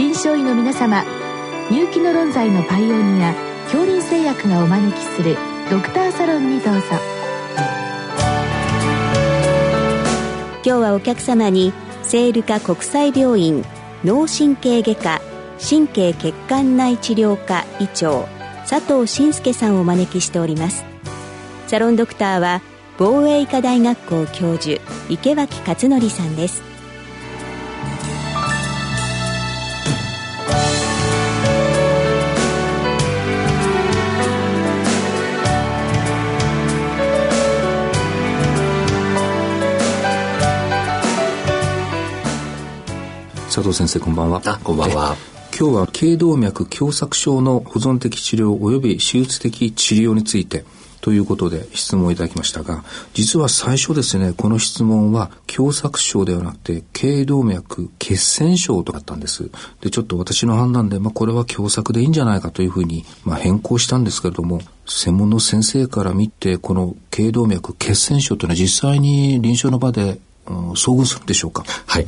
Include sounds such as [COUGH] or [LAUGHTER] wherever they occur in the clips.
臨床医の皆様入気の論剤のパイオニア恐林製薬がお招きするドクターサロンにどうぞ。今日はお客様に聖ルカ国際病院脳神経外科神経血管内治療科医長佐藤慎介さんをお招きしております。サロンドクターは防衛医科大学校教授池脇勝則さんです。佐藤先生こんばんはあこんばんは今日は頸動脈狭窄症の保存的治療及び手術的治療についてということで質問をいただきましたが、実は最初ですね、この質問は狭窄症ではなくて、頸動脈血栓症とだったんです。で、ちょっと私の判断で、まあこれは狭窄でいいんじゃないかというふうに、まあ変更したんですけれども、専門の先生から見て、この頸動脈血栓症というのは実際に臨床の場で遭遇するんでしょうか？はい。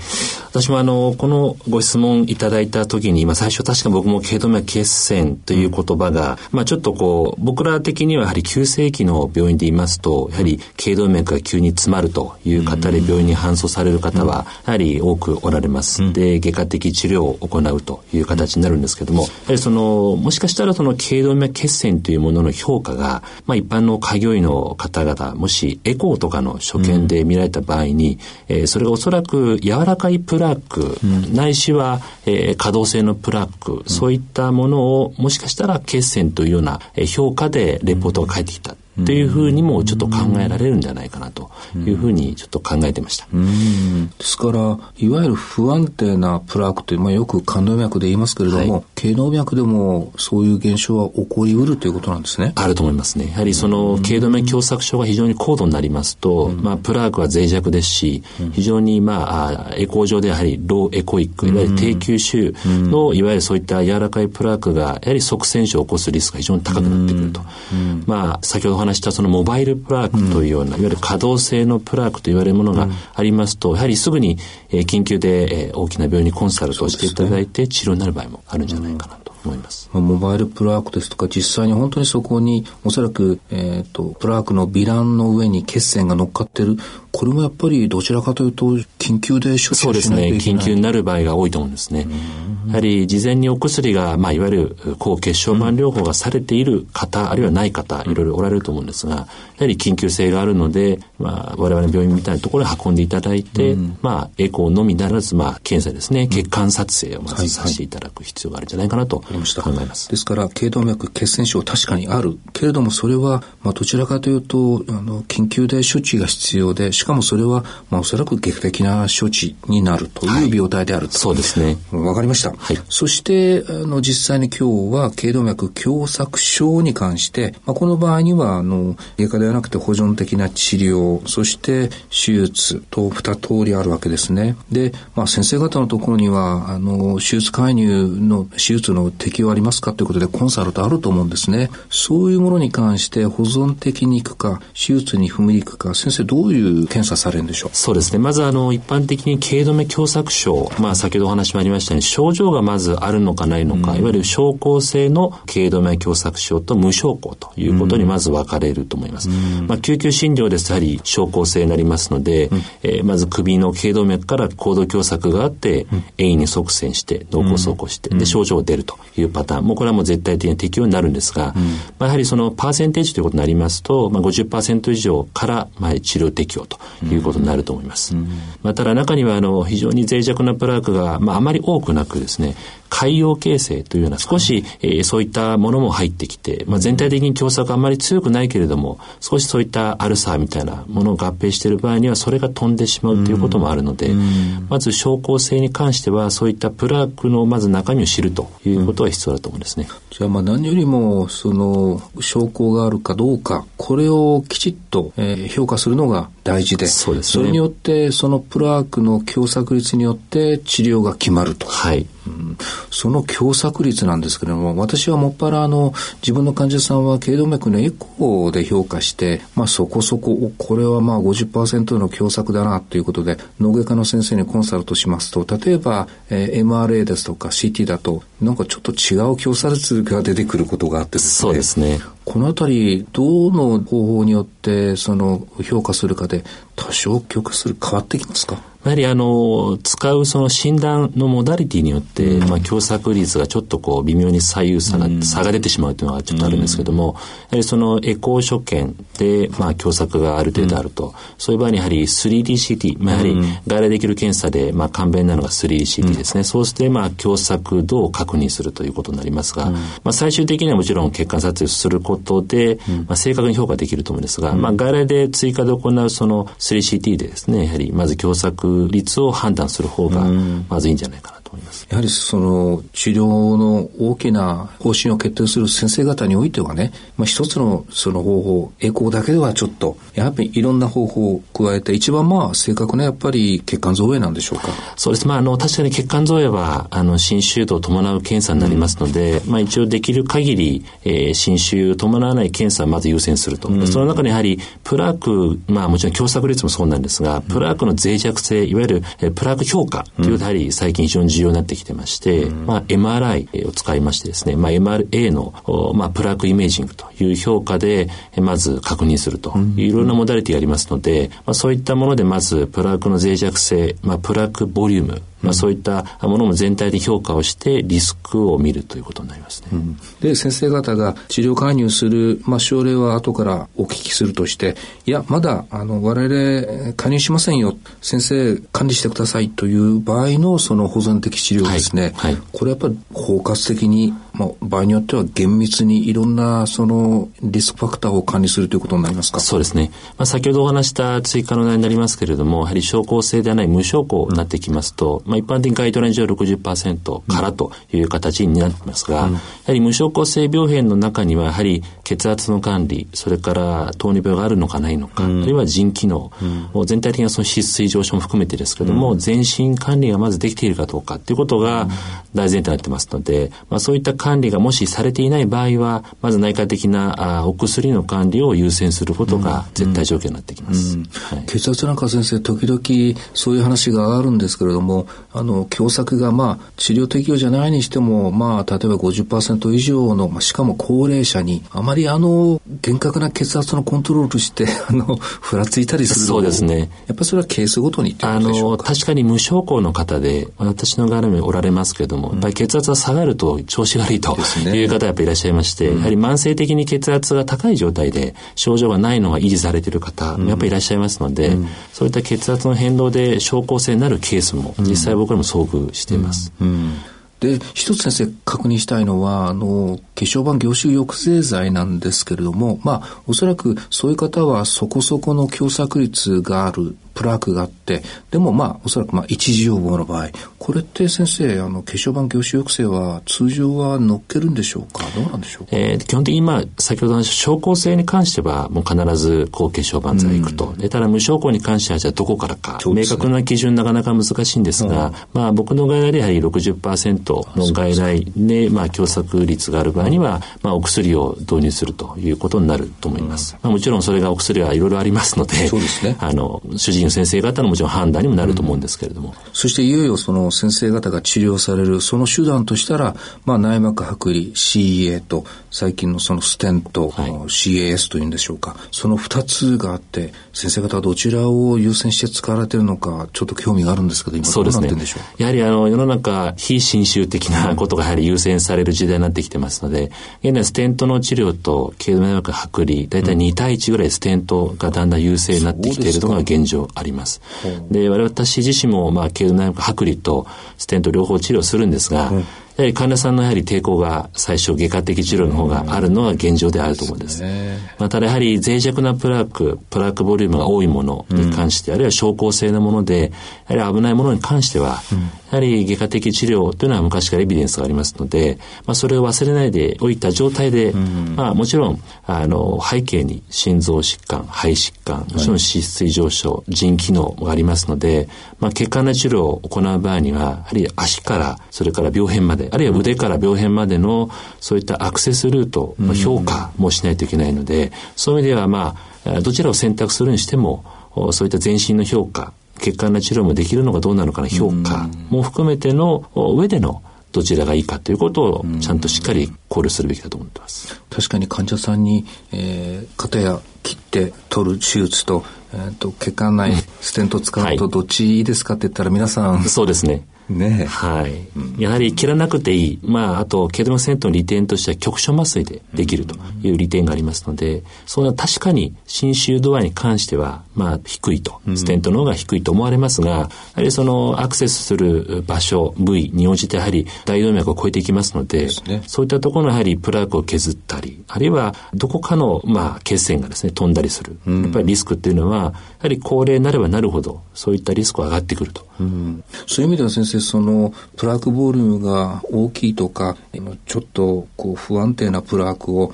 私もあの、このご質問いただいた時に、まあ最初確か僕も頸動脈血栓という言葉が、まあちょっとこう、僕ら的にはやはり急性期の病院で言いますと、やはり頸動脈が急に詰まるという方で病院に搬送される方は、やはり多くおられます。で、外科的治療を行うという形になるんですけども、やはりその、もしかしたらその頸動脈血栓というものの評価が、まあ一般の開業医の方々、もしエコーとかの所見で見られた場合に、えー、それがおそらく柔らかいプラーク、うん、ないしは、えー、可動性のプラーク、うん、そういったものをもしかしたら血栓というような評価でレポートが返ってきた。っていうふうにもちょっと考えられるんじゃないかなというふうにちょっと考えてました。ですから、いわゆる不安定なプラークという、まあ、よく冠動脈で言いますけれども、はい、頸動脈でもそういう現象は起こりうるということなんですね。あると思いますね。やはりその頸動脈狭窄症が非常に高度になりますと、まあ、プラークは脆弱ですし、非常にまあ、エコー上でやはりローエコイック、いわゆる低吸収の、いわゆるそういった柔らかいプラークが、やはり側栓症を起こすリスクが非常に高くなってくると。まあ、先ほど話したそのモバイルプラークというような、いわゆる可動性のプラークと言われるものがありますと、やはりすぐに、えー、緊急で、えー、大きな病院にコンサルトをしていただいて、治療になる場合もあるんじゃないかなと思います。モバイルプラークですとか、実際に本当にそこに、おそらく、えっ、ー、と、プラークのヴィランの上に血栓が乗っかってる、これもやっぱりどちらかというと、緊急で処置しないといけない。そうですね。緊急になる場合が多いと思うんですね。やはり事前にお薬が、まあ、いわゆる抗血小板療法がされている方、あるいはない方、いろいろおられると思うんですが、やはり緊急性があるので、まあ、我々の病院みたいなところに運んでいただいて、まあ、エコーのみならず、まあ、検査ですね、血管撮影をまずさせていただく必要があるんじゃないかなと考えます。はいはい、ですから、頸動脈血栓症確かにある。けれども、それは、まあ、どちらかというと、あの、緊急で処置が必要で、しかもそれは、まあ、おそらく劇的な処置になるという病態であると。はい、そうですね。わかりました。はい。そして、あの、実際に今日は、頸動脈狭窄症に関して、まあ、この場合には、あの、外科ではなくて保存的な治療、そして手術と二通りあるわけですね。で、まあ、先生方のところには、あの、手術介入の手術の適用ありますかということでコンサルトあると思うんですね。そういうものに関して保存的に行くか、手術に踏み行くか、先生どういう検査されるんでしょう？そうですね。まずあの、一般的に頸動脈狭窄症、まあ先ほどお話もありましたように、症状がまずあるのかないのか、うん、いわゆる症候性の頸動脈狭窄症と無症候ということにまず分かれると思います。うん、まあ救急診療ですとやはり症候性になりますので、うん、えー、まず首の頸動脈から行動狭窄があって、遠位に側栓して脳梗塞を起こして、で症状が出るというパターン、もうこれはもう絶対的な適用になるんですが、まあ、やはりそのパーセンテージということになりますと、まあ50%以上からまあ治療適用ということになると思います。まあ、ただ中にはあの非常に脆弱なプラークが、まあ、あまり多くなくですね、海洋形成というような少し、えー、そういったものも入ってきて、まあ、全体的に狭窄があまり強くないけれども少しそういったアルサーみたいなものを合併している場合にはそれが飛んでしまうということもあるので、まず症候性に関してはそういったプラークのまず中身を知るということは必要だと思うんですね。じゃあまあ何よりもその証拠があるかどうかこれをきちっと、えー、評価するのが大事で、そうですね。それによって、そのプラークの狭窄率によって治療が決まると。はい。うん、その狭窄率なんですけれども、私はもっぱらあの、自分の患者さんは頸動脈のエコーで評価して、まあそこそこ、これはまあ50%の狭窄だなということで、脳外科の先生にコンサルトしますと、例えば、えー、MRA ですとか CT だと、なんかちょっと違う狭窄率が出てくることがあってですね。そうですね。このあたり、どの方法によって、その、評価するかで、多少許する変わってきますか？やはりあの、使うその診断のモダリティによって、うん、まあ、狭窄率がちょっとこう、微妙に左右差が、うん、差が出てしまうというのがちょっとあるんですけども、やはりそのエコー所見で、まあ、狭窄がある程度あると、そういう場合にやはり 3DCT、まあ、やはり外来できる検査で、まあ、簡便なのが 3DCT ですね。そうして、まあ、狭窄度を確認するということになりますが、まあ、最終的にはもちろん血管撮影することで、まあ、正確に評価できると思うんですが、まあ、外来で追加で行うその 3CT でですね、やはりまず狭窄率を判断する方がまずいいんじゃないかなと思います。やはりその治療の大きな方針を決定する先生方においてはね、まあ、一つのその方法、栄光だけではちょっと、やっぱりいろんな方法を加えて、一番まあ正確なやっぱり血管造影なんでしょうか。そうです。まあ、あの、確かに血管造影は、あの、侵襲度を伴う検査になりますので、うん、まあ一応できる限り、えー、侵襲を伴わない検査をまず優先すると。うん、その中にやはり、プラーク、まあもちろん狭窄率もそうなんですが、プラークの脆弱性、いわゆる、えー、プラーク評価というやはり最近非常に重要になってきてまして、うん、まあ MRI を使いましてですね、まあ MRA の、まあプラークイメージングという評価で、まず確認すると。いろいろなモダリティがありますので、まあそういったものでまずプラークの脆弱性、まあプラークボリューム、まあ、そういったものも全体で評価をしてリスクを見るということになりますね。うん、で先生方が治療介入する、まあ、症例は後からお聞きするとしていやまだあの我々介入しませんよ。先生管理してくださいという場合のその保存的治療ですね、はい。はい、これやっぱり包括的に、まあ、場合によっては厳密にいろんなそのリスクファクターを管理するということになりますか？そうですね、まあ、先ほどお話した追加の内容になりますけれどもやはり症候性ではない無症候になってきますと、うんまあ、一般的にガイドライン上60%からという形になってますが、うん、やはり無症候性病変の中にはやはり血圧の管理それから糖尿病があるのかないのか、うん、あるいは腎機能、うん、全体的なその脂質異常症も含めてですけども、全身管理がまずできているかどうかということが大前提になってますので、まあ、そういった管理がもしされていない場合はまず内科的なあお薬の管理を優先することが絶対条件になってきます。はい、血圧なんか先生時々そういう話があるんですけれどもあの狭窄がまあ治療適用じゃないにしてもまあ例えば50%以上の、まあ、しかも高齢者にあまりあの厳格な血圧のコントロールして [LAUGHS] あのふらついたりするそうですね。やっぱりそれはケースごとにあの確かに無症候の方で私の側におられますけども、やっぱり血圧が下がると調子悪いという方やっぱりいらっしゃいまして、やはり慢性的に血圧が高い状態で症状がないのが維持されている方、やっぱりいらっしゃいますので、そういった血圧の変動で症候性になるケースも実際僕らも遭遇しています。うんで、一つ先生確認したいのは、あの、化粧板凝集抑制剤なんですけれども、まあ、おそらくそういう方はそこそこの狭窄率があるプラークがあって、でもまあ、おそらくまあ、一時予防の場合、これって先生、あの、化粧板凝集抑制は通常は乗っけるんでしょうか？どうなんでしょうか、えー、基本的にまあ、先ほどの症候性に関しては、もう必ず抗化粧板剤いくと。うん、でただ無症候に関しては、じゃあどこからか、ね、明確な基準なかなか難しいんですが、うん、まあ、僕の外来でやはり60%の外来で、まあ、狭窄率がある場合には、まあ、お薬を導入するということになると思います。うん、まあ、もちろんそれがお薬はいろいろありますので、そうですね。あの、主治医の先生方のもちろん判断にもなると思うんですけれども。そしていよいよその先生方が治療されるその手段としたら、まあ、内膜剥離 CEA と最近のそのステント、はい、CAS というんでしょうか。その2つがあって先生方はどちらを優先して使われているのかちょっと興味があるんですけど今どうなってるんでしょう、ね、やはりあの世の中非侵襲的なことがやはり優先される時代になってきてますので現在ステントの治療と頸動脈剥離大体2対1ぐらいステントがだんだん優勢になってきているのが現状あります。で私自身もまあ頸動脈剥離とステント両方治療するんですが、うんやはり患者さんのやはり抵抗が最初外科的治療の方があるのは現状であると思うんです。まあ、ただやはり脆弱なプラーク、プラークボリュームが多いものに関して、うん、あるいは症候性のもので、やはり危ないものに関しては、うん、やはり外科的治療というのは昔からエビデンスがありますので、まあ、それを忘れないでおいた状態で、うん、まあ、もちろん、あの、背景に心臓疾患、肺疾患、もちろん脂質水上昇、腎機能がありますので、まあ、血管内治療を行う場合には、やはり足から、それから病変まで、あるいは腕から病変までの、そういったアクセスルートの評価もしないといけないので、そういう意味では、まあ、どちらを選択するにしても、そういった全身の評価、血管の治療もできるのかどうなのかの評価も含めての上でのどちらがいいかということをちゃんとしっかり考慮するべきだと思ってます。確かに患者さんに、えー、肩や切って取る手術と、えーと、血管内ステント使うとどっちいいですかって言ったら皆さん、そうですね。ねはい、うん、やはり切らなくていい。まあ、あと、ケドマセントの利点としては局所麻酔でできるという利点がありますので、そんな確かに侵襲度合いに関しては、まあ、低いと。ステントの方が低いと思われますが、やはりそのアクセスする場所、部位に応じてやはり大動脈を超えていきますので、ね、そういったところのやはりプラークを削ったり、あるいはどこかの、まあ、血栓がですね、飛んだりする。やっぱりリスクっていうのは、やはり高齢になればなるほど、そういったリスクが上がってくると。うん、そういう意味では先生、その、プラークボリュームが大きいとか、ちょっとこう不安定なプラークを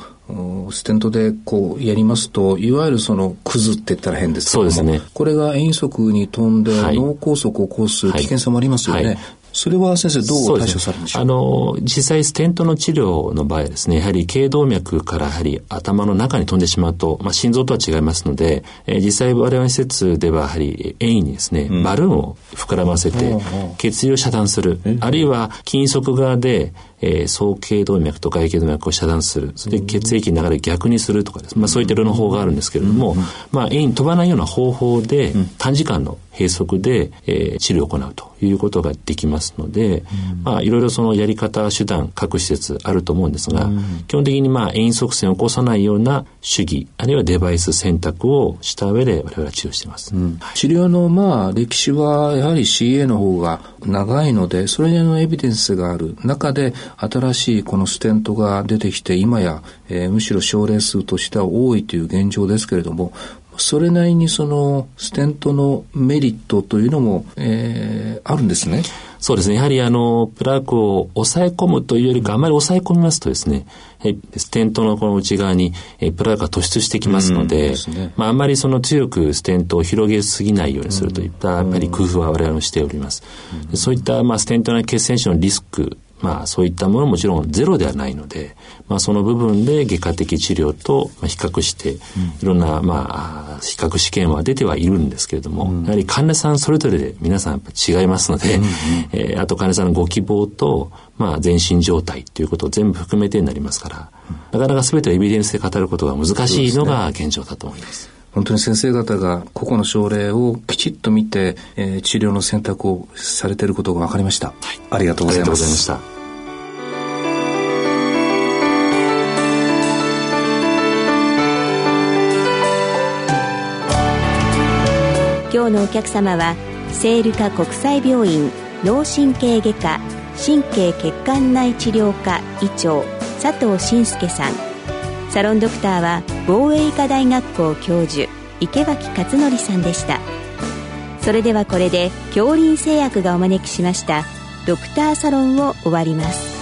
ステントでこうやりますと、いわゆるそのクズって言ったら変ですけども、そうですね、これが遠足に飛んで脳梗塞を起こす危険さもありますよね。はいはいそれは先生どう対処されるんでしょう、ね、あの、実際ステントの治療の場合ですね、やはり頸動脈からやはり頭の中に飛んでしまうと、まあ、心臓とは違いますので、えー、実際我々施設ではやはり遠位にですね、うん、バルーンを膨らませて、血流を遮断する、あるいは筋側側で、えー、総頸動脈と外頸動脈を遮断する。それで血液の流れ逆にするとかです。まあそういった療の法があるんですけれども、まあ遠に飛ばないような方法で、短時間の閉塞で、えー、治療を行うということができますので、まあいろいろそのやり方、手段、各施設あると思うんですが、基本的にまあ遠側線を起こさないような主義、あるいはデバイス選択をした上で我々は治療しています。うん、治療のまあ歴史はやはり CA の方が長いので、それのエビデンスがある中で、新しいこのステントが出てきて今や、えー、むしろ症例数としては多いという現状ですけれどもそれなりにそのステントのメリットというのも、えー、あるんですね。そうですね。やはりあの、プラークを抑え込むというよりか、あまり抑え込みますとですね、ステントのこの内側にプラークが突出してきますので、でね、まああまりその強くステントを広げすぎないようにするといったやっぱり工夫は我々もしております。そういったまあステントの血栓症のリスクまあそういったものももちろんゼロではないので、まあその部分で外科的治療と比較して、いろんなまあ比較試験は出てはいるんですけれども、うん、やはり患者さんそれぞれで皆さん違いますので、うんうん、えー、あと患者さんのご希望と、まあ全身状態ということを全部含めてになりますから、なかなか全てをエビデンスで語ることが難しいのが現状だと思います。本当に先生方が個々の症例をきちっと見て、えー、治療の選択をされていることが分かりました、はい、ありがとうございます。今日のお客様は聖ルカ国際病院脳神経外科神経血管内治療科医長佐藤慎介さん。サロンドクターは防衛医科大学校教授池脇勝則さんでした。それではこれで恐林製薬がお招きしましたドクターサロンを終わります。